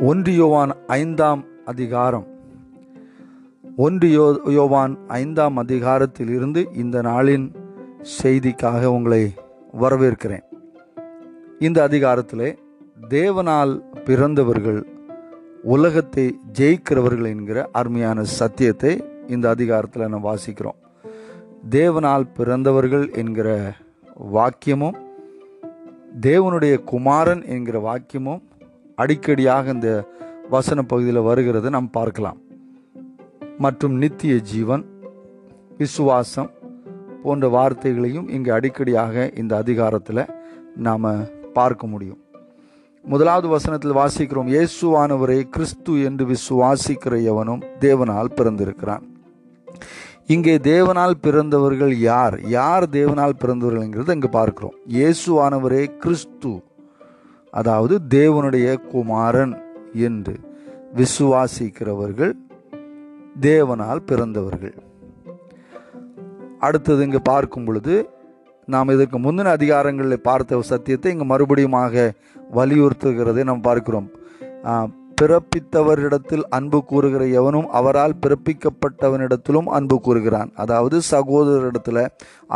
ஒன்று யோவான் ஐந்தாம் அதிகாரம். ஒன்று யோ யோவான் ஐந்தாம் அதிகாரத்தில் இருந்து இந்த நாளின் செய்திக்காக உங்களை வரவேற்கிறேன். இந்த அதிகாரத்திலே தேவனால் பிறந்தவர்கள் உலகத்தை ஜெயிக்கிறவர்கள் என்கிற அருமையான சத்தியத்தை இந்த அதிகாரத்தில் நம்ம வாசிக்கிறோம். தேவனால் பிறந்தவர்கள் என்கிற வாக்கியமும் தேவனுடைய குமாரன் என்கிற வாக்கியமும் அடிக்கடியாக இந்த வசன பகுதியில் வருகிறத. நாம் பார்க்கலாம். மற்றும் நித்திய ஜீவன் விசுவாசம் போன்ற வார்த்தைகளையும் இங்கு அடிக்கடியாக இந்த அதிகாரத்தில் நாம் பார்க்க முடியும். முதலாவது வசனத்தில் வாசிக்கிறோம். இயேசுவானவரை கிறிஸ்து என்று விசுவாசிக்கிற எவனும் தேவனால் பிறந்திருக்கிறான். இங்கே தேவனால் பிறந்தவர்கள் யார்? யார் தேவனால் பிறந்தவர்கள்ங்கிறது இங்கே பார்க்கிறோம். இயேசுவானவரே கிறிஸ்து. அதாவது தேவனுடைய குமாரன் என்று விசுவாசிக்கிறவர்கள் தேவனால் பிறந்தவர்கள். அடுத்தது இங்கே பார்க்கும் பொழுது நாம் இதற்கு முந்தின அதிகாரங்களில் பார்த்த சத்தியத்தை இங்கே மறுபடியுமாக வலியுறுத்துகிறதை நாம் பார்க்கிறோம். பிறப்பித்தவரிடத்தில் அன்பு கூறுகிற எவனும் அவரால் பிறப்பிக்கப்பட்டவனிடத்திலும் அன்பு கூறுகிறான். அதாவது சகோதரரிடத்தில்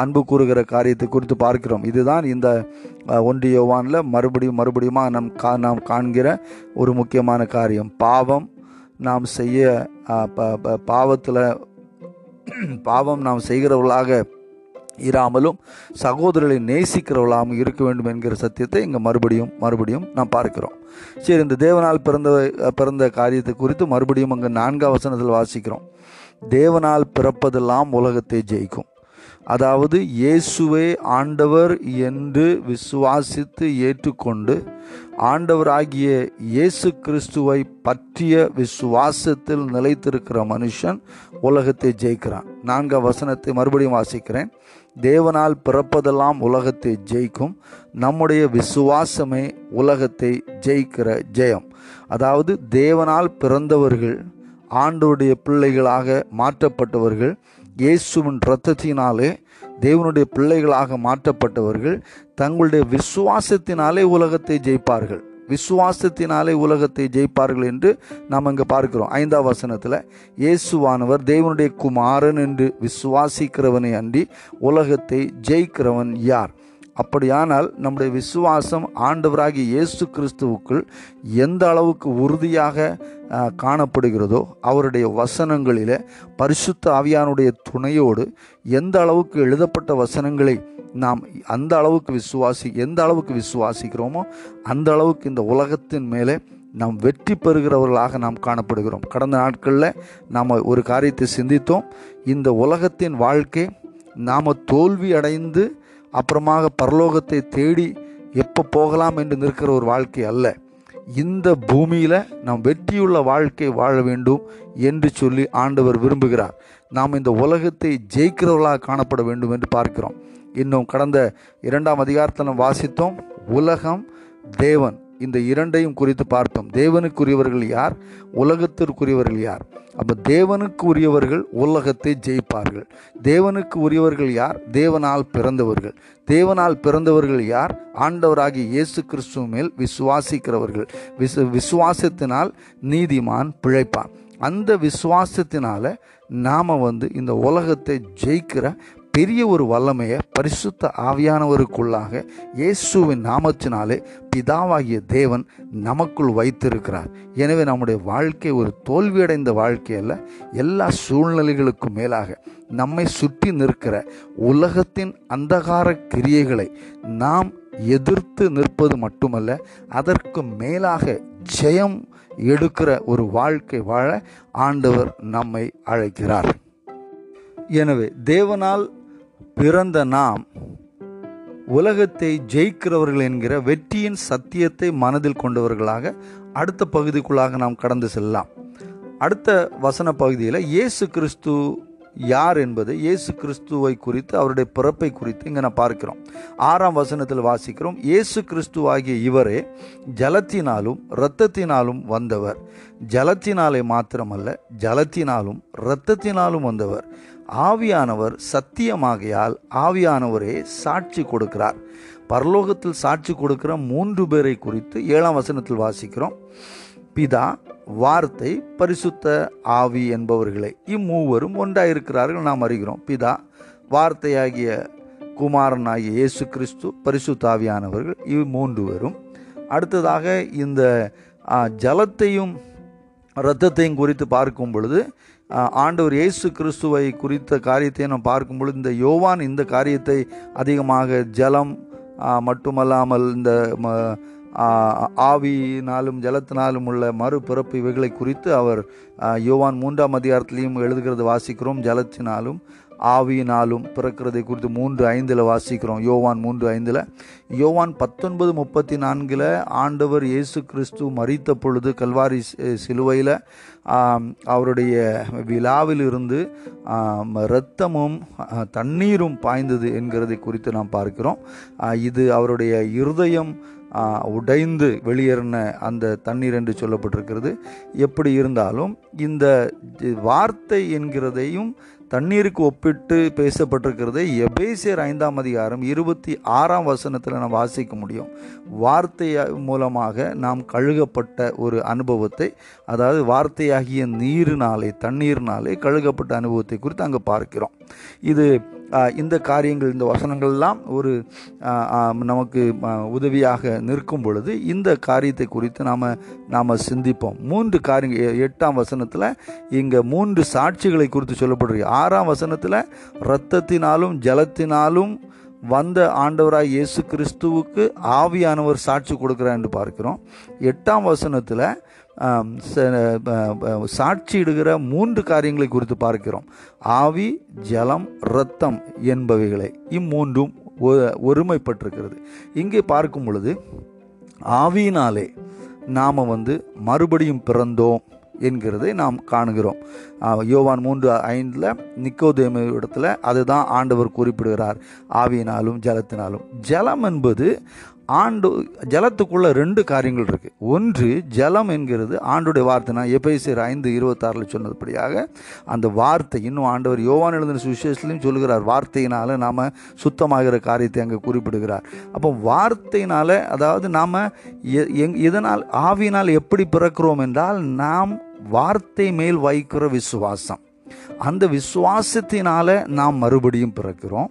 அன்பு கூறுகிற காரியத்தை குறித்து பார்க்கிறோம். இதுதான் இந்த ஒன்றியோவானில் மறுபடியும் மறுபடியும் நம் கா நாம் காண்கிற ஒரு முக்கியமான காரியம். பாவம் நாம் செய்ய பாவத்தில் பாவம் நாம் செய்கிறவர்களாக இராமலும் சகோதரர்களை நேசிக்கிறவர்களாகவும் இருக்க வேண்டும் என்கிற சத்தியத்தை இங்கே மறுபடியும் மறுபடியும் நாம் பார்க்கிறோம். சரி இந்த தேவனால் பிறந்த பிறந்த காரியத்தை குறித்து மறுபடியும் அங்கே நான்காம் வசனத்தில் வாசிக்கிறோம். தேவனால் பிறப்பதெல்லாம் உலகத்தை ஜெயிக்கும். அதாவது இயேசுவே ஆண்டவர் என்று விசுவாசித்து ஏற்றுக்கொண்டு ஆண்டவராகிய இயேசு கிறிஸ்துவை பற்றிய விசுவாசத்தில் நிலைத்திருக்கிற மனுஷன் உலகத்தை ஜெயிக்கிறான். நான்காம் வசனத்தை மறுபடியும் வாசிக்கிறேன். தேவனால் பிறப்பதெல்லாம் உலகத்தை ஜெயிக்கும். நம்முடைய விசுவாசமே உலகத்தை ஜெயிக்கிற ஜெயம். அதாவது தேவனால் பிறந்தவர்கள் ஆண்டோடைய பிள்ளைகளாக மாற்றப்பட்டவர்கள் இயேசுவின் இரத்தத்தினாலே தேவனுடைய பிள்ளைகளாக மாற்றப்பட்டவர்கள் தங்களுடைய விசுவாசத்தினாலே உலகத்தை ஜெயிப்பார்கள். விசுவாசத்தினாலே உலகத்தை ஜெயிப்பார்கள் என்று நாம் இங்கே பார்க்கிறோம். ஐந்தாம் வசனத்தில் இயேசுவானவர் தேவனுடைய குமாரன் என்று விசுவாசிக்கிறவனை அன்றி உலகத்தை ஜெயிக்கிறவன் யார்? அப்படியானால் நம்முடைய விசுவாசம் ஆண்டவராகிய இயேசு கிறிஸ்துவுக்குள் எந்த அளவுக்கு உறுதியாக காணப்படுகிறதோ அவருடைய வசனங்களில் பரிசுத்த ஆவியானுடைய துணையோடு எந்த அளவுக்கு எழுதப்பட்ட வசனங்களை நாம் அந்த அளவுக்கு விசுவாசி எந்த அளவுக்கு விசுவாசிக்கிறோமோ அந்த அளவுக்கு இந்த உலகத்தின் மேலே நாம் வெற்றி பெறுகிறவர்களாக நாம் காணப்படுகிறோம். கடந்த நாட்களில் நாம் ஒரு காரியத்தை சிந்தித்தோம். இந்த உலகத்தின் வாழ்க்கை நாம் தோல்வி அடைந்து அப்புறமாக பரலோகத்தை தேடி எப்போ போகலாம் என்று நிற்கிற ஒரு வாழ்க்கை அல்ல. இந்த பூமியில் நாம் வெற்றியுள்ள வாழ்க்கை வாழ வேண்டும் என்று சொல்லி ஆண்டவர் விரும்புகிறார். நாம் இந்த உலகத்தை ஜெயிக்கிறவர்களாக காணப்பட வேண்டும் என்று பார்க்கிறோம். இன்னும் கடந்த இரண்டாம் அதிகாரத்தில் நாம் வாசித்தோம் உலகம் தேவன். இந்த இரண்டையும் குறித்து பார்த்தோம் தேவனுக்குரியவர்கள் யார்? உலகத்திற்குரியவர்கள் யார்? அப்போ தேவனுக்கு உரியவர்கள் உலகத்தை ஜெயிப்பார்கள். தேவனுக்கு உரியவர்கள் யார்? தேவனால் பிறந்தவர்கள். தேவனால் பிறந்தவர்கள் யார்? ஆண்டவராகிய இயேசு கிறிஸ்துவ மேல் விசுவாசிக்கிறவர்கள். விசு விசுவாசத்தினால் நீதிமான் பிழைப்பான். அந்த விசுவாசத்தினால நாம் வந்து இந்த உலகத்தை ஜெயிக்கிற பெரிய ஒரு வல்லமையை பரிசுத்த ஆவியானவருக்குள்ளாக இயேசுவின் நாமத்தினாலே பிதாவாகிய தேவன் நமக்குள் வைத்திருக்கிறார். எனவே நம்முடைய வாழ்க்கை ஒரு தோல்வியடைந்த வாழ்க்கையில் எல்லா சூழ்நிலைகளுக்கும் மேலாக நம்மை சுற்றி நிற்கிற உலகத்தின் அந்தகார கிரியைகளை நாம் எதிர்த்து நிற்பது மட்டுமல்ல அதற்கு மேலாக ஜெயம் எடுக்கிற ஒரு வாழ்க்கை வாழ ஆண்டவர் நம்மை அழைக்கிறார். எனவே தேவனால் பிறந்த நாம் உலகத்தை ஜெயிக்கிறவர்கள் என்கிற வெற்றியின் சத்தியத்தை மனதில் கொண்டவர்களாக அடுத்த பகுதிக்குள்ளாக நாம் கடந்து செல்லலாம். அடுத்த வசன பகுதியில் இயேசு கிறிஸ்து யார் என்பதை இயேசு கிறிஸ்துவை குறித்து அவருடைய பிறப்பை குறித்து இங்கே நான் பார்க்கிறோம். ஆறாம் வசனத்தில் வாசிக்கிறோம் இயேசு கிறிஸ்துவாகிய இவரே ஜலத்தினாலும் இரத்தத்தினாலும் வந்தவர். ஜலத்தினாலே மாத்திரமல்ல ஜலத்தினாலும் இரத்தத்தினாலும் வந்தவர். ஆவியானவர் சத்தியமாகையால் ஆவியானவரே சாட்சி கொடுக்கிறார். பரலோகத்தில் சாட்சி கொடுக்கிற மூன்று பேரை குறித்து ஏழாம் வசனத்தில் வாசிக்கிறோம். பிதா வார்த்தை பரிசுத்த ஆவி என்பவர்களே இம்மூவரும் ஒன்றாயிருக்கிறார்கள் நாம் அறிகிறோம். பிதா வார்த்தையாகிய குமாரனாகிய இயேசு கிறிஸ்து பரிசுத்த ஆவியானவர்கள் இவ் மூன்று பேரும் அடுத்ததாக இந்த ஜலத்தையும் இரத்தத்தையும் குறித்து பார்க்கும் பொழுது ஆண்டவர் இயேசு கிறிஸ்துவை குறித்த காரியத்தை நாம் பார்க்கும் பொழுது இந்த யோவான் இந்த காரியத்தை அதிகமாக ஜலம் மட்டுமல்லாமல் இந்த ம, ஆவியினாலும் ஜலத்தினாலும் உள்ள மறுபிறப்பு இவைகளை குறித்து அவர் யோவான் மூன்றாம் அதிகாரத்திலையும் எழுதுகிறது வாசிக்கிறோம். ஜலத்தினாலும் ஆவியினாலும் பிறக்கிறதை குறித்து மூன்று ஐந்தில் வாசிக்கிறோம். யோவான் மூன்று ஐந்தில். யோவான் பத்தொன்பது முப்பத்தி நான்கில் ஆண்டவர் இயேசு கிறிஸ்து மறித்த பொழுது கல்வாரி சிலுவையில் அவருடைய விழாவில் இருந்து இரத்தமும் தண்ணீரும் பாய்ந்தது என்கிறதை குறித்து நாம் பார்க்கிறோம். இது அவருடைய இருதயம் உடைந்து வெளியேறின அந்த தண்ணீர் என்று சொல்லப்பட்டிருக்கிறது. எப்படி இருந்தாலும் இந்த வார்த்தை என்கிறதையும் தண்ணீருக்கு ஒப்பிட்டு பேசப்பட்டிருக்கிறது எபேசியர் ஐந்தாம் அதிகாரம் இருபத்தி ஆறாம் வசனத்தில் நாம் வாசிக்க முடியும். வார்த்தை மூலமாக நாம் கழுகப்பட்ட ஒரு அனுபவத்தை அதாவது வார்த்தையாகிய நீரினாலே தண்ணீர்னாலே கழுகப்பட்ட அனுபவத்தை குறித்து அங்கே பார்க்கிறோம். இது இந்த காரியங்கள் இந்த வசனங்கள்லாம் ஒரு நமக்கு உதவியாக நிற்கும் பொழுது இந்த காரியத்தை குறித்து நாம் நாம் சிந்திப்போம். மூன்று காரியங்கள் எ- எட்டாம் வசனத்தில் இங்கே மூன்று சாட்சிகளை குறித்து சொல்லப்படுறது ஆறாம் வசனத்தில் இரத்தத்தினாலும் ஜலத்தினாலும் வந்த ஆண்டவராக இயேசு கிறிஸ்துவுக்கு ஆவியானவர் சாட்சி கொடுக்குறான்னு என்று பார்க்கிறோம். எட்டாம் வசனத்தில் சாட்சியிடுகிற மூன்று காரியங்களை குறித்து பார்க்கிறோம். ஆவி ஜலம் இரத்தம் என்பவைகளை. இம்மூன்றும் ஒ- ஒருமைப்பட்டிருக்கிறது. இங்கே பார்க்கும் பொழுது ஆவியினாலே நாம் வந்து மறுபடியும் பிறந்தோம் என்கிறதை நாம் காணுகிறோம். யோவான் மூன்று ஐந்தில் நிக்கோதேம இடத்துல அதுதான் ஆண்டவர் குறிப்பிடுகிறார். ஆவியினாலும் ஜலத்தினாலும். ஜலம் என்பது ஆண்டு ஜலத்துக்குள்ள ரெண்டு காரியங்கள் இருக்குது ஒன்று ஜலம் என்கிறது ஆண்டுடைய வார்த்தை நான் எபேசியர் ஐந்து இருபத்தாறில் சொன்னதுபடியாக அந்த வார்த்தை இன்னும் ஆண்டவர் யோவான் எழுதின சுவிசேஷத்திலையும் சொல்லுகிறார் வார்த்தையினால் நாம் சுத்தமாகிற காரியத்தை அங்கே குறிப்பிடுகிறார். அப்போ வார்த்தையினால் அதாவது நாம் எங் இதனால் ஆவியினால் எப்படி பிறக்கிறோம் என்றால் நாம் வார்த்தை மேல் வைக்கிற விசுவாசம். அந்த விசுவாசத்தினால நாம் மறுபடியும் பிறக்கிறோம்.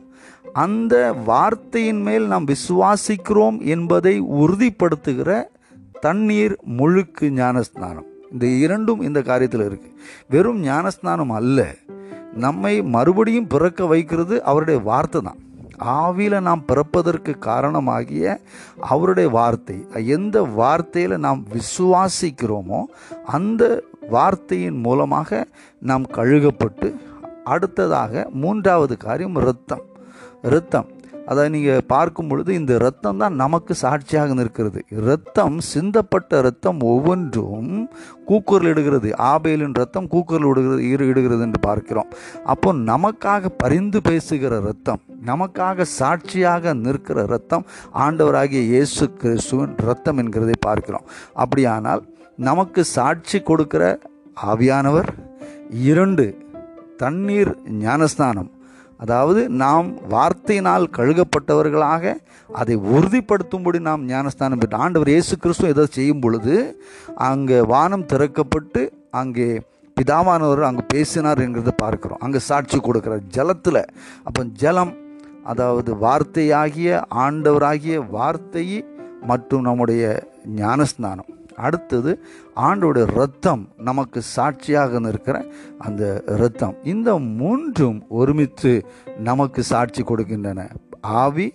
அந்த வார்த்தையின் மேல் நாம் விசுவாசிக்கிறோம் என்பதை உறுதிப்படுத்துகிற தண்ணீர் முழுக்கு ஞானஸ்நானம். இந்த இரண்டும் இந்த காரியத்தில் இருக்கு. வெறும் ஞானஸ்நானம் அல்ல. நம்மை மறுபடியும் பிறக்க வைக்கிறது அவருடைய வார்த்தை தான். ஆவியில் நாம் பிறப்பதற்கு காரணமாகிய அவருடைய வார்த்தை. எந்த வார்த்தையில் நாம் விசுவாசிக்கிறோமோ அந்த வார்த்தையின் மூலமாக நாம் கழுகப்பட்டு அடுத்ததாக மூன்றாவது காரியம் இரத்தம். இரத்தம். அதை நீங்கள் பார்க்கும் பொழுது இந்த இரத்தம் தான் நமக்கு சாட்சியாக நிற்கிறது. இரத்தம் சிந்தப்பட்ட இரத்தம் ஒவ்வொன்றும் கூக்குரல் இடுகிறது. ஆபேலின் இரத்தம் கூக்குரல் இடுகிறது இரு இடுகிறது என்று பார்க்கிறோம். அப்போ நமக்காக பரிந்து பேசுகிற இரத்தம் நமக்காக சாட்சியாக நிற்கிற இரத்தம் ஆண்டவராகிய இயேசு கிறிஸ்துவின் இரத்தம் என்கிறதை பார்க்கிறோம். அப்படியானால் நமக்கு சாட்சி கொடுக்கிற ஆவியானவர் இரண்டு தண்ணீர் ஞானஸ்நானம் அதாவது நாம் வார்த்தையினால் கழுகப்பட்டவர்களாக அதை உறுதிப்படுத்தும்படி நாம் ஞானஸ்தானம் பெற்ற ஆண்டவர் இயேசு கிறிஸ்து ஏதாவது செய்யும் பொழுது அங்கே வானம் திறக்கப்பட்டு அங்கே பிதாவானவர் அங்கே பேசினார் என்கிறத பார்க்குறோம். அங்கே சாட்சி கொடுக்கிறார். ஜலத்தில் அப்போ ஜலம் அதாவது வார்த்தையாகிய ஆண்டவராகிய வார்த்தை மற்றும் நம்முடைய ஞானஸ்நானம் அடுத்தது ஆண்டோட ரத்தம் நமக்கு சாட்சியாக நிற்கிற அந்த ரத்தம் இந்த மூன்றும் ஒருமித்து நமக்கு சாட்சி கொடுக்கின்றன. ஆவி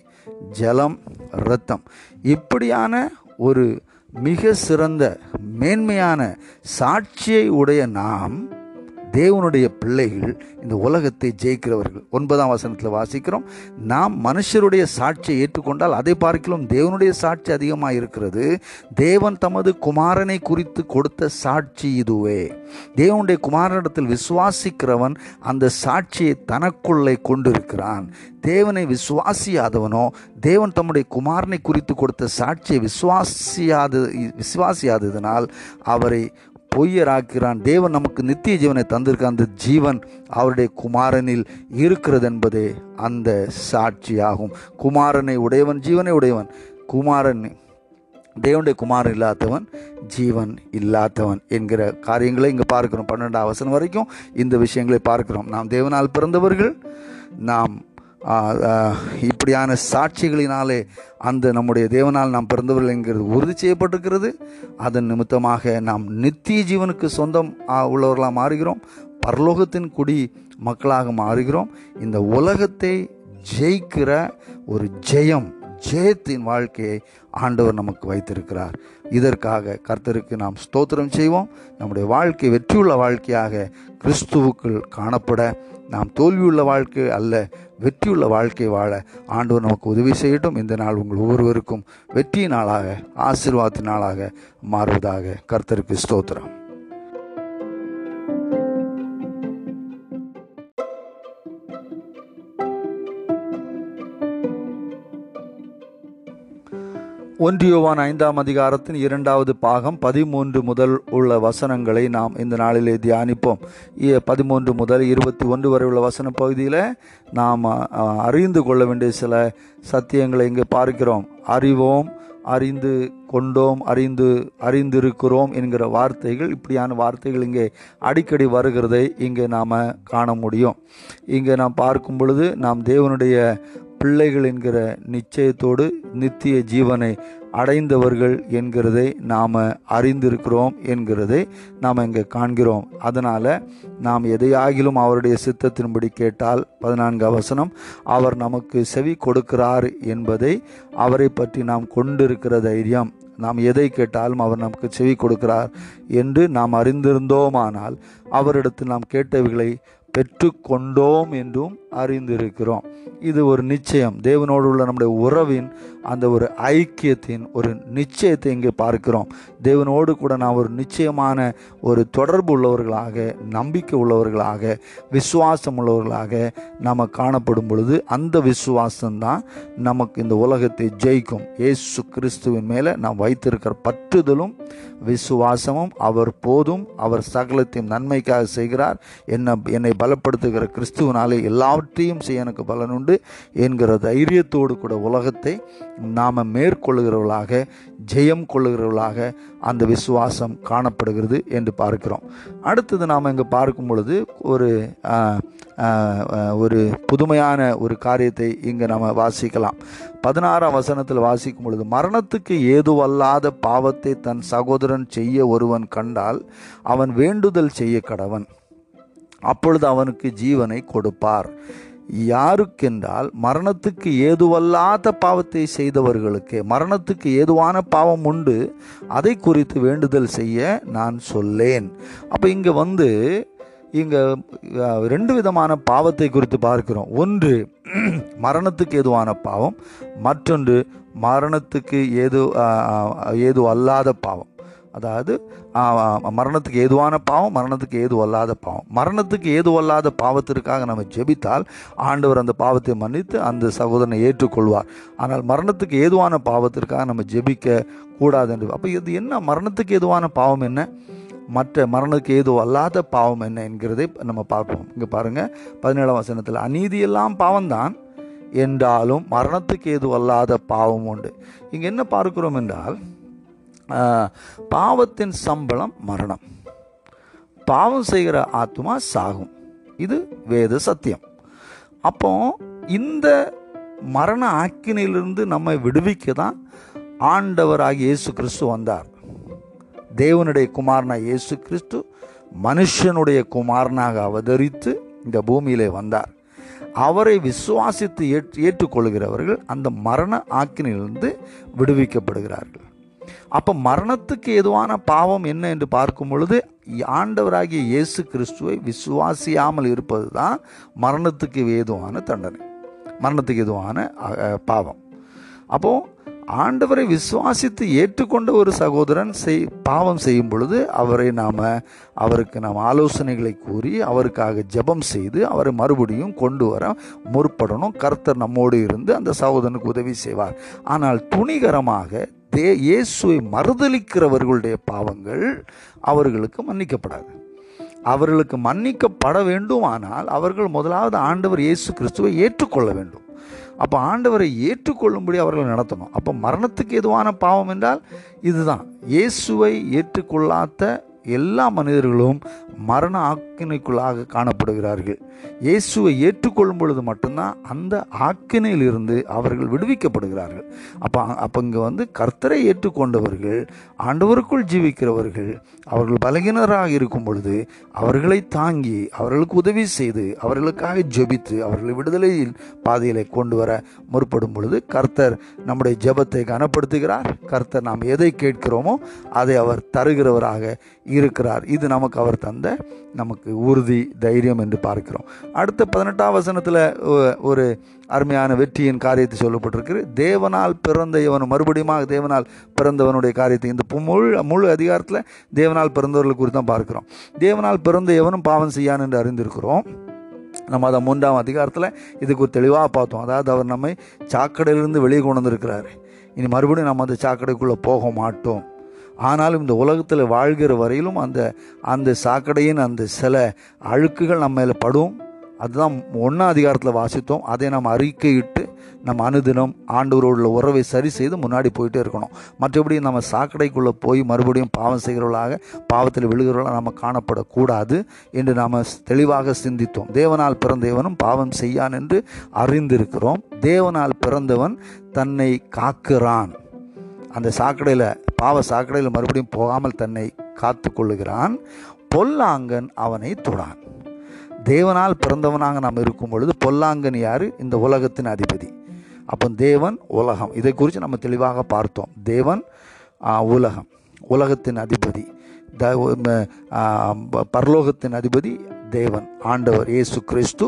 ஜலம் ரத்தம் இப்படியான ஒரு மிக சிறந்த மேன்மையான சாட்சியை உடைய நாம் தேவனுடைய பிள்ளைகள் இந்த உலகத்தை ஜெயிக்கிறவர்கள். ஒன்பதாம் வசனத்தில் வாசிக்கிறோம் நாம் மனுஷருடைய சாட்சியை ஏற்றுக்கொண்டால் அதை பார்க்கலாம் தேவனுடைய சாட்சி அதிகமாக இருக்கிறது தேவன் தமது குமாரனை குறித்து கொடுத்த சாட்சி இதுவே. தேவனுடைய குமாரனிடத்தில் விசுவாசிக்கிறவன் அந்த சாட்சியை தனக்குள்ளே கொண்டிருக்கிறான். தேவனை விசுவாசியாதவனோ தேவன் தம்முடைய குமாரனை குறித்து கொடுத்த சாட்சியை விசுவாசியாத விசுவாசியாததினால் அவரை பொய்யராக்கிறான். தேவன் நமக்கு நித்திய ஜீவனை தந்திருக்க அந்த ஜீவன் அவருடைய குமாரனில் இருக்கிறது என்பதே அந்த சாட்சியாகும். குமாரனை உடையவன் ஜீவனை உடையவன். குமாரன் தேவனுடைய குமாரன் இல்லாதவன் ஜீவன் இல்லாதவன் என்கிற காரியங்களை இங்கே பார்க்கிறோம். பன்னெண்டாம் வசனம் வரைக்கும் இந்த விஷயங்களை பார்க்கிறோம். நாம் தேவனால் பிறந்தவர்கள் நாம் இப்படியான சாட்சிகளினாலே அந்த நம்முடைய தேவனால் நாம் பிறந்தவர்கள் என்கிறது உறுதி செய்யப்பட்டிருக்கிறது. அதன் நிமித்தமாக நாம் நித்திய ஜீவனுக்கு சொந்தம் உள்ளவர்களாக மாறுகிறோம். பரலோகத்தின் குடி மக்களாக மாறுகிறோம். இந்த உலகத்தை ஜெயிக்கிற ஒரு ஜெயம் ஜெயத்தின் வாழ்க்கையை ஆண்டவர் நமக்கு வைத்திருக்கிறார். இதற்காக கர்த்தருக்கு நாம் ஸ்தோத்திரம் செய்வோம். நம்முடைய வாழ்க்கை வெற்றியுள்ள வாழ்க்கையாக கிறிஸ்துவுக்குள் காணப்பட நாம் தோல்வியுள்ள வாழ்க்கை அல்ல வெற்றியுள்ள வாழ்க்கை வாழ ஆண்டவர் நமக்கு உதவி செய்யட்டும். இந்த நாள் உங்கள் ஒவ்வொருவருக்கும் வெற்றி நாளாக ஆசீர்வாத நாளாக மாறுவதாக கர்த்தருக்கு ஸ்தோத்திரம். ஒன்றியோவான் ஐந்தாம் அதிகாரத்தின் இரண்டாவது பாகம் பதிமூன்று முதல் உள்ள வசனங்களை நாம் இந்த நாளிலே தியானிப்போம். பதிமூன்று முதல் இருபத்தி ஒன்று வரை உள்ள வசன பகுதியில் நாம் அறிந்து கொள்ள வேண்டிய சில சத்தியங்களை இங்கே பார்க்கிறோம். அறிவோம் அறிந்து கொண்டோம் அறிந்து அறிந்திருக்கிறோம் என்கிற வார்த்தைகள் இப்படியான வார்த்தைகள் இங்கே அடிக்கடி வருகிறதை இங்கே நாம் காண முடியும். இங்கே நாம் பார்க்கும் பொழுது நாம் தேவனுடைய பிள்ளைகள் என்கிற நிச்சயத்தோடு நித்திய ஜீவனை அடைந்தவர்கள் என்கிறதை நாம் அறிந்திருக்கிறோம் என்கிறதை நாம் இங்கே காண்கிறோம். அதனால் நாம் எதையாகிலும் அவருடைய சித்தத்தின்படி கேட்டால் பதினான்கு அவசனம் அவர் நமக்கு செவி கொடுக்கிறார் என்பதை அவரை பற்றி நாம் கொண்டிருக்கிற தைரியம். நாம் எதை கேட்டாலும் அவர் நமக்கு செவி கொடுக்கிறார் என்று நாம் அறிந்திருந்தோமானால் அவரிடத்தில் நாம் கேட்டவைகளை பெற்றுக்கொண்டோம் என்றும் அறிந்திருக்கிறோம். இது ஒரு நிச்சயம். தேவனோடு உள்ள நம்முடைய உறவின் அந்த ஒரு ஐக்கியத்தின் ஒரு நிச்சயத்தை இங்கே பார்க்கிறோம். தேவனோடு கூட நாம் ஒரு நிச்சயமான ஒரு தொடர்பு உள்ளவர்களாக நம்பிக்கை உள்ளவர்களாக விசுவாசம் உள்ளவர்களாக நாம் காணப்படும் பொழுது அந்த விசுவாசம்தான் நமக்கு இந்த உலகத்தை ஜெயிக்கும். ஏசு கிறிஸ்துவின் மேலே நாம் வைத்திருக்கிற பற்றுதலும் விசுவாசமும் அவர் போதும். அவர் சகலத்தையும் நன்மைக்காக செய்கிறார். என்ன என்னை பலப்படுத்துகிற கிறிஸ்துவனாலே எல்லாவற்றையும் செய்ய எனக்கு பலனுண்டு என்கிற தைரியத்தோடு கூட உலகத்தை நாம் மேற்கொள்ளுகிறவர்களாக ஜெயம் கொள்ளுகிறவர்களாக அந்த விசுவாசம் காணப்படுகிறது என்று பார்க்கிறோம். அடுத்தது நாம் இங்கே பார்க்கும் பொழுது ஒரு ஒரு புதுமையான ஒரு காரியத்தை இங்கே நம்ம வாசிக்கலாம். பதினாறாம் வசனத்தில் வாசிக்கும் பொழுது மரணத்துக்கு ஏதுவல்லாத பாவத்தை தன் சகோதரன் செய்ய ஒருவன் கண்டால் அவன் வேண்டுதல் செய்ய கடவன். அப்பொழுது அவனுக்கு ஜீவனை கொடுப்பார். யாருக்கென்றால் மரணத்துக்கு ஏதுவல்லாத பாவத்தை செய்தவர்களுக்கு மரணத்துக்கு ஏதுவான பாவம் உண்டு அதை குறித்து வேண்டுதல் செய்ய நான் சொல்லேன். அப்போ இங்கே வந்து இங்கே ரெண்டு விதமான பாவத்தை குறித்து பார்க்கிறோம். ஒன்று மரணத்துக்கு ஏதுவான பாவம் மற்றொன்று மரணத்துக்கு ஏது ஏது அல்லாத பாவம். அதாவது மரணத்துக்கு ஏதுவான பாவம் மரணத்துக்கு ஏது அல்லாத பாவம். மரணத்துக்கு ஏது அல்லாத பாவத்திற்காக நம்ம ஜெபித்தால் ஆண்டவர் அந்த பாவத்தை மன்னித்து அந்த சகோதரனை ஏற்றுக்கொள்வார். ஆனால் மரணத்துக்கு ஏதுவான பாவத்திற்காக நம்ம ஜெபிக்க கூடாது என்று. அப்போ இது என்ன? மரணத்துக்கு ஏதுவான பாவம் என்ன? மற்ற மரணத்துக்கு ஏதோ அல்லாத பாவம் என்ன என்கிறதை நம்ம பார்ப்போம். இங்கே பாருங்கள் பதினேழாம் வசனத்தில் அநீதியெல்லாம் பாவம்தான் என்றாலும் மரணத்துக்கு ஏது அல்லாத பாவம் உண்டு. இங்கே என்ன பார்க்கிறோம் என்றால் பாவத்தின் சம்பளம் மரணம். பாவம் செய்கிற ஆத்மா சாகும். இது வேத சத்தியம். அப்போ இந்த மரண ஆக்கினிலிருந்து நம்மை விடுவிக்க தான் ஆண்டவராகிய இயேசு கிறிஸ்து வந்தார். தேவனுடைய குமாரனாக இயேசு கிறிஸ்து மனுஷனுடைய குமாரனாக அவதரித்து இந்த பூமியிலே வந்தார். அவரை விசுவாசித்து ஏற்று ஏற்றுக்கொள்கிறவர்கள் அந்த மரண ஆக்கினிலிருந்து விடுவிக்கப்படுகிறார்கள். அப்போ மரணத்துக்கு எதுவான பாவம் என்ன என்று பார்க்கும் பொழுது ஆண்டவராகிய இயேசு கிறிஸ்துவை விசுவாசியாமல் இருப்பது தான் மரணத்துக்கு ஏதுவான தண்டனை. மரணத்துக்கு எதுவான பாவம். அப்போ ஆண்டவரை விசுவாசித்து ஏற்றுக்கொண்ட ஒரு சகோதரன் செய் பாவம் செய்யும் பொழுது அவரை நாம் அவருக்கு நாம் ஆலோசனைகளை கூறி அவருக்காக ஜெபம் செய்து அவரை மறுபடியும் கொண்டு வர முற்படணும். கர்த்தர் நம்மோடு இருந்து அந்த சகோதரனுக்கு உதவி செய்வார். ஆனால் துணிகரமாக தே இயேசுவை மறுதலிக்கிறவர்களுடைய பாவங்கள் அவர்களுக்கு மன்னிக்கப்படாது. அவர்களுக்கு மன்னிக்கப்பட வேண்டுமானால் அவர்கள் முதலாவது ஆண்டவர் இயேசு கிறிஸ்துவை ஏற்றுக்கொள்ள வேண்டும். அப்போ ஆண்டவரை ஏற்றுக்கொள்ளும்படி அவர்களை நடத்தணும். அப்போ மரணத்துக்கு எதுவான பாவம் என்றால் இதுதான். இயேசுவை ஏற்றுக்கொள்ளாத எல்லா மனிதர்களும் மரண ஆக்கினைக்குள்ளாக காணப்படுகிறார்கள். இயேசுவை ஏற்றுக்கொள்ளும் பொழுது மட்டும்தான் அந்த ஆக்கினையிலிருந்து அவர்கள் விடுவிக்கப்படுகிறார்கள். அப்போ அப்போ இங்கே வந்து கர்த்தரை ஏற்றுக்கொண்டவர்கள் ஆண்டவருக்குள் ஜீவிக்கிறவர்கள் அவர்கள் பலகினராக இருக்கும் பொழுது அவர்களை தாங்கி அவர்களுக்கு உதவி செய்து அவர்களுக்காக ஜெபித்து அவர்களை விடுதலையில் பாதையிலே கொண்டு வர முற்படும் பொழுது கர்த்தர் நம்முடைய ஜெபத்தை கனப்படுத்துகிறார். கர்த்தர் நாம் எதை கேட்கிறோமோ அதை அவர் தருகிறவராக இருக்கிறார். இது நமக்கு அவர் தந்த நமக்கு உறுதி தைரியம் என்று பார்க்கிறோம். அடுத்த பதினெட்டாம் வசனத்தில் ஒரு அருமையான வெற்றியின் காரியத்தை சொல்லப்பட்டிருக்கு தேவனால் பிறந்த இவன் மறுபடியும் தேவனால் பிறந்தவனுடைய காரியத்தை இந்த பு- முழு முழு அதிகாரத்தில் தேவனால் பிறந்தவர்களுக்கு குறித்து தான் பார்க்கிறோம். தேவனால் பிறந்த எவனும் பாவம் செய்யான் என்று அறிந்திருக்கிறோம். நம்ம அதை மூன்றாம் அதிகாரத்தில் இதுக்கு ஒரு தெளிவாக பார்த்தோம். அதாவது அவர் நம்மை சாக்கடையிலிருந்து வெளியே கொண்டு வந்திருக்கிறாரு. இனி மறுபடியும் நம்ம அந்த சாக்கடைக்குள்ளே போக மாட்டோம். ஆனாலும் இந்த உலகத்தில் வாழ்கிற வரையிலும் அந்த அந்த சாக்கடையின் அந்த சில அழுக்குகள் நம்ம மேலே படும். அதுதான் ஒன்றாம் அதிகாரத்தில் வாசித்தோம். அதை நம்ம அறிக்கையிட்டு நம்ம அனுதினம் ஆண்டவரோட உறவை சரி செய்து முன்னாடி போயிட்டே இருக்கணும். மற்றபடி நம்ம சாக்கடைக்குள்ளே போய் மறுபடியும் பாவம் செய்கிறவர்களாக பாவத்தில் விழுகிறவர்களாக நம்ம காணப்படக்கூடாது என்று நாம் தெளிவாக சிந்தித்தோம். தேவனால் பிறந்தவனும் பாவம் செய்யான் என்று அறிந்திருக்கிறோம். தேவனால் பிறந்தவன் தன்னை காக்கிறான். அந்த சாக்கடையில் பாவ சாக்கடையில் மறுபடியும் போகாமல் தன்னை காத்து கொள்ளுகிறான் பொல்லாங்கன் அவனை தொடான். தேவனால் பிறந்தவனாக நாம் இருக்கும் பொழுது பொல்லாங்கன் யார்? இந்த உலகத்தின் அதிபதி. அப்போ தேவன் உலகம். இதை குறித்து நம்ம தெளிவாக பார்த்தோம். தேவன் உலகம். உலகத்தின் அதிபதி. த பரலோகத்தின் அதிபதி தேவன் ஆண்டவர் இயேசு கிறிஸ்து.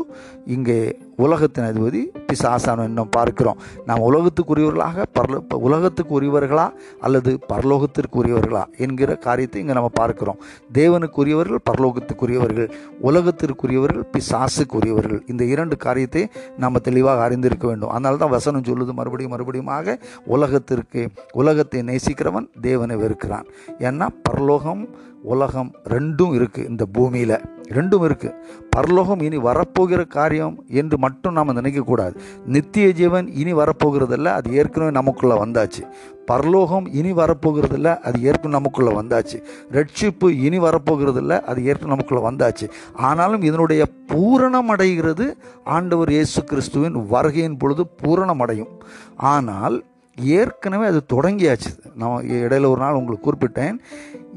இங்கே உலகத்தின் அதிபதி பிசாசான இன்னும் பார்க்கிறோம். நாம் உலகத்துக்குரியவர்களாக பரலோ உலகத்துக்குரியவர்களா அல்லது பரலோகத்திற்குரியவர்களா என்கிற காரியத்தை இங்கே நம்ம பார்க்கிறோம். தேவனுக்குரியவர்கள் பரலோகத்துக்குரியவர்கள் உலகத்திற்குரியவர்கள் பிசாசுக்குரியவர்கள். இந்த இரண்டு காரியத்தை நாம் தெளிவாக அறிந்திருக்க வேண்டும். அதனால தான் வசனம் சொல்லுது மறுபடியும் மறுபடியுமாக உலகத்திற்கு உலகத்தை நேசிக்கிறவன் தேவனை வெறுக்கிறான். ஏன்னா பரலோகம் உலகம் ரெண்டும் இருக்குது இந்த பூமியில். ரெண்டும் இருக்குது பரலோகம் இனி வரப்போகிற காரியம் என்று மட்டும் நாம் நினைக்கக்கூடாது. நித்திய ஜீவன் இனி வரப்போகிறதில்ல அது ஏற்கனவே நமக்குள்ளே வந்தாச்சு. பரலோகம் இனி வரப்போகிறதில்ல அது ஏற்கனவே நமக்குள்ளே வந்தாச்சு. ரட்சிப்பு இனி வரப்போகிறதில்ல அது ஏற்கனவே நமக்குள்ளே வந்தாச்சு. ஆனாலும் இதனுடைய பூரணம் அடைகிறது ஆண்டவர் இயேசு கிறிஸ்துவின் வருகையின் பொழுது பூரணம் அடையும் ஆனால் ஏற்கனவே அது தொடங்கியாச்சு. நான் இடையில ஒரு நாள் உங்களுக்கு குறிப்பிட்டேன்.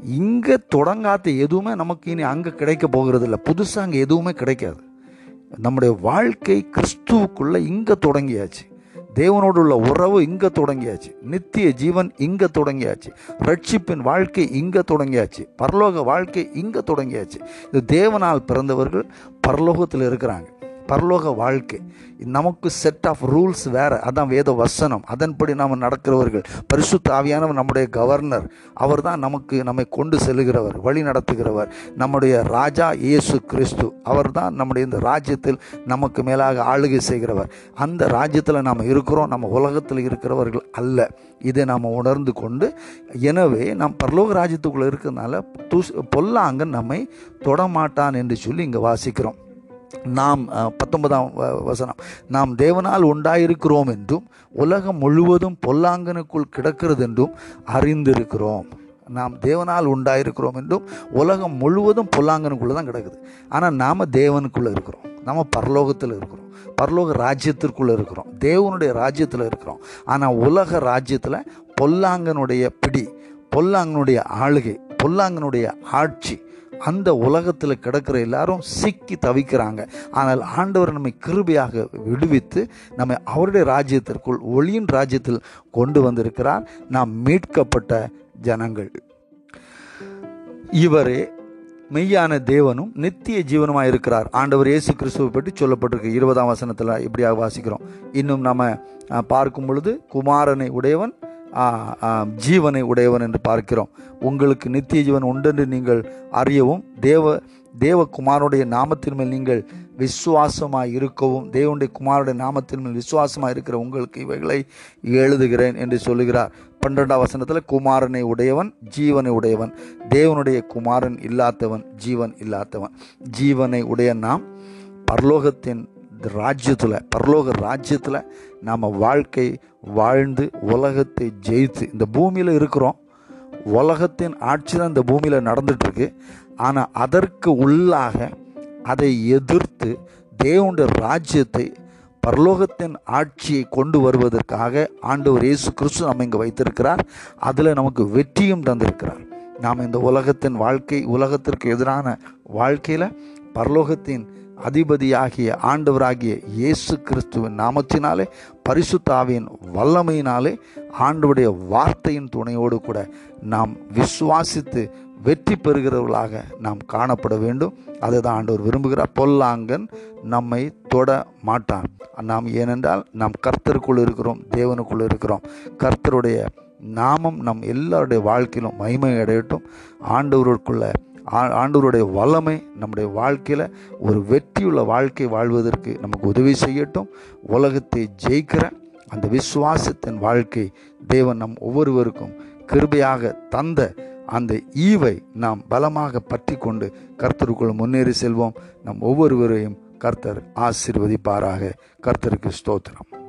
இங்கே தொடங்காத எதுவுமே நமக்கு இனி அங்கே கிடைக்க போகிறது இல்லை புதுசாக அங்கே எதுவுமே கிடைக்காது. நம்முடைய வாழ்க்கை கிறிஸ்துவுக்குள்ளே இங்கே தொடங்கியாச்சு. தேவனோடு உள்ள உறவு இங்கே தொடங்கியாச்சு. நித்திய ஜீவன் இங்கே தொடங்கியாச்சு. ரட்சிப்பின் வாழ்க்கை இங்கே தொடங்கியாச்சு. பரலோக வாழ்க்கை இங்கே தொடங்கியாச்சு. இது தேவனால் பிறந்தவர்கள் பரலோகத்தில் இருக்கிறாங்க. பரலோக வாழ்க்கை. நமக்கு செட் ஆஃப் ரூல்ஸ் வேறு. அதான் வேத வசனம் அதன்படி நாம் நடக்கிறவர்கள். பரிசுத்த ஆவியானவர் நம்முடைய கவர்னர் அவர் தான் நமக்கு நம்மை கொண்டு செல்கிறவர் வழி நடத்துகிறவர். நம்முடைய ராஜா இயேசு கிறிஸ்து. அவர் தான் நம்முடைய இந்த ராஜ்யத்தில் நமக்கு மேலாக ஆளுகை செய்கிறவர். அந்த ராஜ்யத்தில் நாம் இருக்கிறோம். நம்ம உலகத்தில் இருக்கிறவர்கள் அல்ல. இதை நாம் உணர்ந்து கொண்டு எனவே நாம் பரலோக ராஜ்யத்துக்குள்ளே இருக்கிறதுனால தூஸ் பொல்லாங்கன் நம்மை தொடமாட்டான் என்று சொல்லி இங்கே வாசிக்கிறோம். நாம் பத்தொன்பதாம் வ- வசனம் நாம் தேவனால் உண்டாயிருக்கிறோம் என்றும் உலகம் முழுவதும் பொல்லாங்கனுக்குள் கிடக்கிறது என்றும் அறிந்திருக்கிறோம். நாம் தேவனால் உண்டாயிருக்கிறோம் என்றும் உலகம் முழுவதும் பொல்லாங்கனுக்குள்ளே தான் கிடக்குது. ஆனால் நாம் தேவனுக்குள்ளே இருக்கிறோம். நம்ம பரலோகத்தில் இருக்கிறோம். பரலோக ராஜ்யத்திற்குள்ளே இருக்கிறோம். தேவனுடைய ராஜ்யத்தில் இருக்கிறோம். ஆனால் உலக ராஜ்யத்தில் பொல்லாங்கனுடைய பிடி பொல்லாங்கனுடைய ஆளுகை பொல்லாங்கனுடைய ஆட்சி அந்த உலகத்தில் கிடக்கிற எல்லாரும் சிக்கி தவிக்கிறாங்க. ஆனால் ஆண்டவர் நம்மை கிருபையாக விடுவித்து நம்மை அவருடைய ராஜ்யத்திற்குள் ஒளியின் ராஜ்யத்தில் கொண்டு வந்திருக்கிறார். நாம் மீட்கப்பட்ட ஜனங்கள். இவரே மெய்யான தேவனும் நித்திய ஜீவனமாக இருக்கிறார். ஆண்டவர் இயேசு கிறிஸ்துவை பற்றி சொல்லப்பட்டிருக்கு. இருபதாம் வசனத்தில் இப்படியாக வாசிக்கிறோம். இன்னும் நம்ம பார்க்கும் பொழுது குமாரனை உடையவன் ஜீவனை உடையவன் என்று பார்க்கிறோம். உங்களுக்கு நித்திய ஜீவன் உண்டென்று நீங்கள் அறியவும் தேவ தேவகுமாரனுடைய நாமத்தின் மேல் நீங்கள் விசுவாசமாக இருக்கவும் தேவனுடைய குமாரனுடைய நாமத்தின் மேல் விசுவாசமாக இருக்கிற உங்களுக்கு இவைகளை எழுதுகிறேன் என்று சொல்லுகிறார். பன்னிரெண்டாம் வசனத்தில் குமாரனை உடையவன் ஜீவனை உடையவன். தேவனுடைய குமாரன் இல்லாதவன் ஜீவன் இல்லாதவன். ஜீவனை உடைய நாம் பரலோகத்தின் ராஜ்யத்தில் பரலோக ராஜ்யத்தில் நாம் வாழ்க்கை வாழ்ந்து உலகத்தை ஜெயித்து இந்த பூமியில் இருக்கிறோம். உலகத்தின் ஆட்சி தான் இந்த பூமியில் நடந்துட்டுருக்கு. ஆனால் அதற்கு உள்ளாக அதை எதிர்த்து தேவனுடைய ராஜ்யத்தை பரலோகத்தின் ஆட்சியை கொண்டு வருவதற்காக ஆண்டவர் இயேசு கிறிஸ்து நம்ம இங்கே வைத்திருக்கிறார். அதில் நமக்கு வெற்றியும் தந்திருக்கிறார். நாம் இந்த உலகத்தின் வாழ்க்கை உலகத்திற்கு எதிரான வாழ்க்கையில் பரலோகத்தின் அதிபதியாகிய ஆண்டவராகிய இயேசு கிறிஸ்துவின் நாமத்தினாலே பரிசுத்தாவின் வல்லமையினாலே ஆண்டவருடைய வார்த்தையின் துணையோடு கூட நாம் விசுவாசித்து வெற்றி பெறுகிறவர்களாக நாம் காணப்பட வேண்டும். அதை தான் ஆண்டவர் விரும்புகிறார். பொல்லாங்கன் நம்மை தொட மாட்டான். நாம் ஏனென்றால் நாம் கர்த்தருக்குள் இருக்கிறோம் தேவனுக்குள் இருக்கிறோம். கர்த்தருடைய நாமம் நம் எல்லாருடைய வாழ்க்கையிலும் மகிமை அடையட்டும். ஆண்டவருக்குள்ள ஆண்டவருடைய வல்லமை நம்முடைய வாழ்க்கையில் ஒரு வெற்றியுள்ள வாழ்க்கை வாழ்வதற்கு நமக்கு உதவி செய்யட்டும். உலகத்தை ஜெயிக்கிற அந்த விசுவாசத்தின் வாழ்க்கை தேவன் நம் ஒவ்வொருவருக்கும் கிருபையாக தந்த அந்த ஈவை நாம் பலமாக பற்றி கொண்டு கர்த்தருக்குள் முன்னேறி செல்வோம். நம் ஒவ்வொருவரையும் கர்த்தர் ஆசீர்வதிப்பாராக. கர்த்தருக்கு ஸ்தோத்திரம்.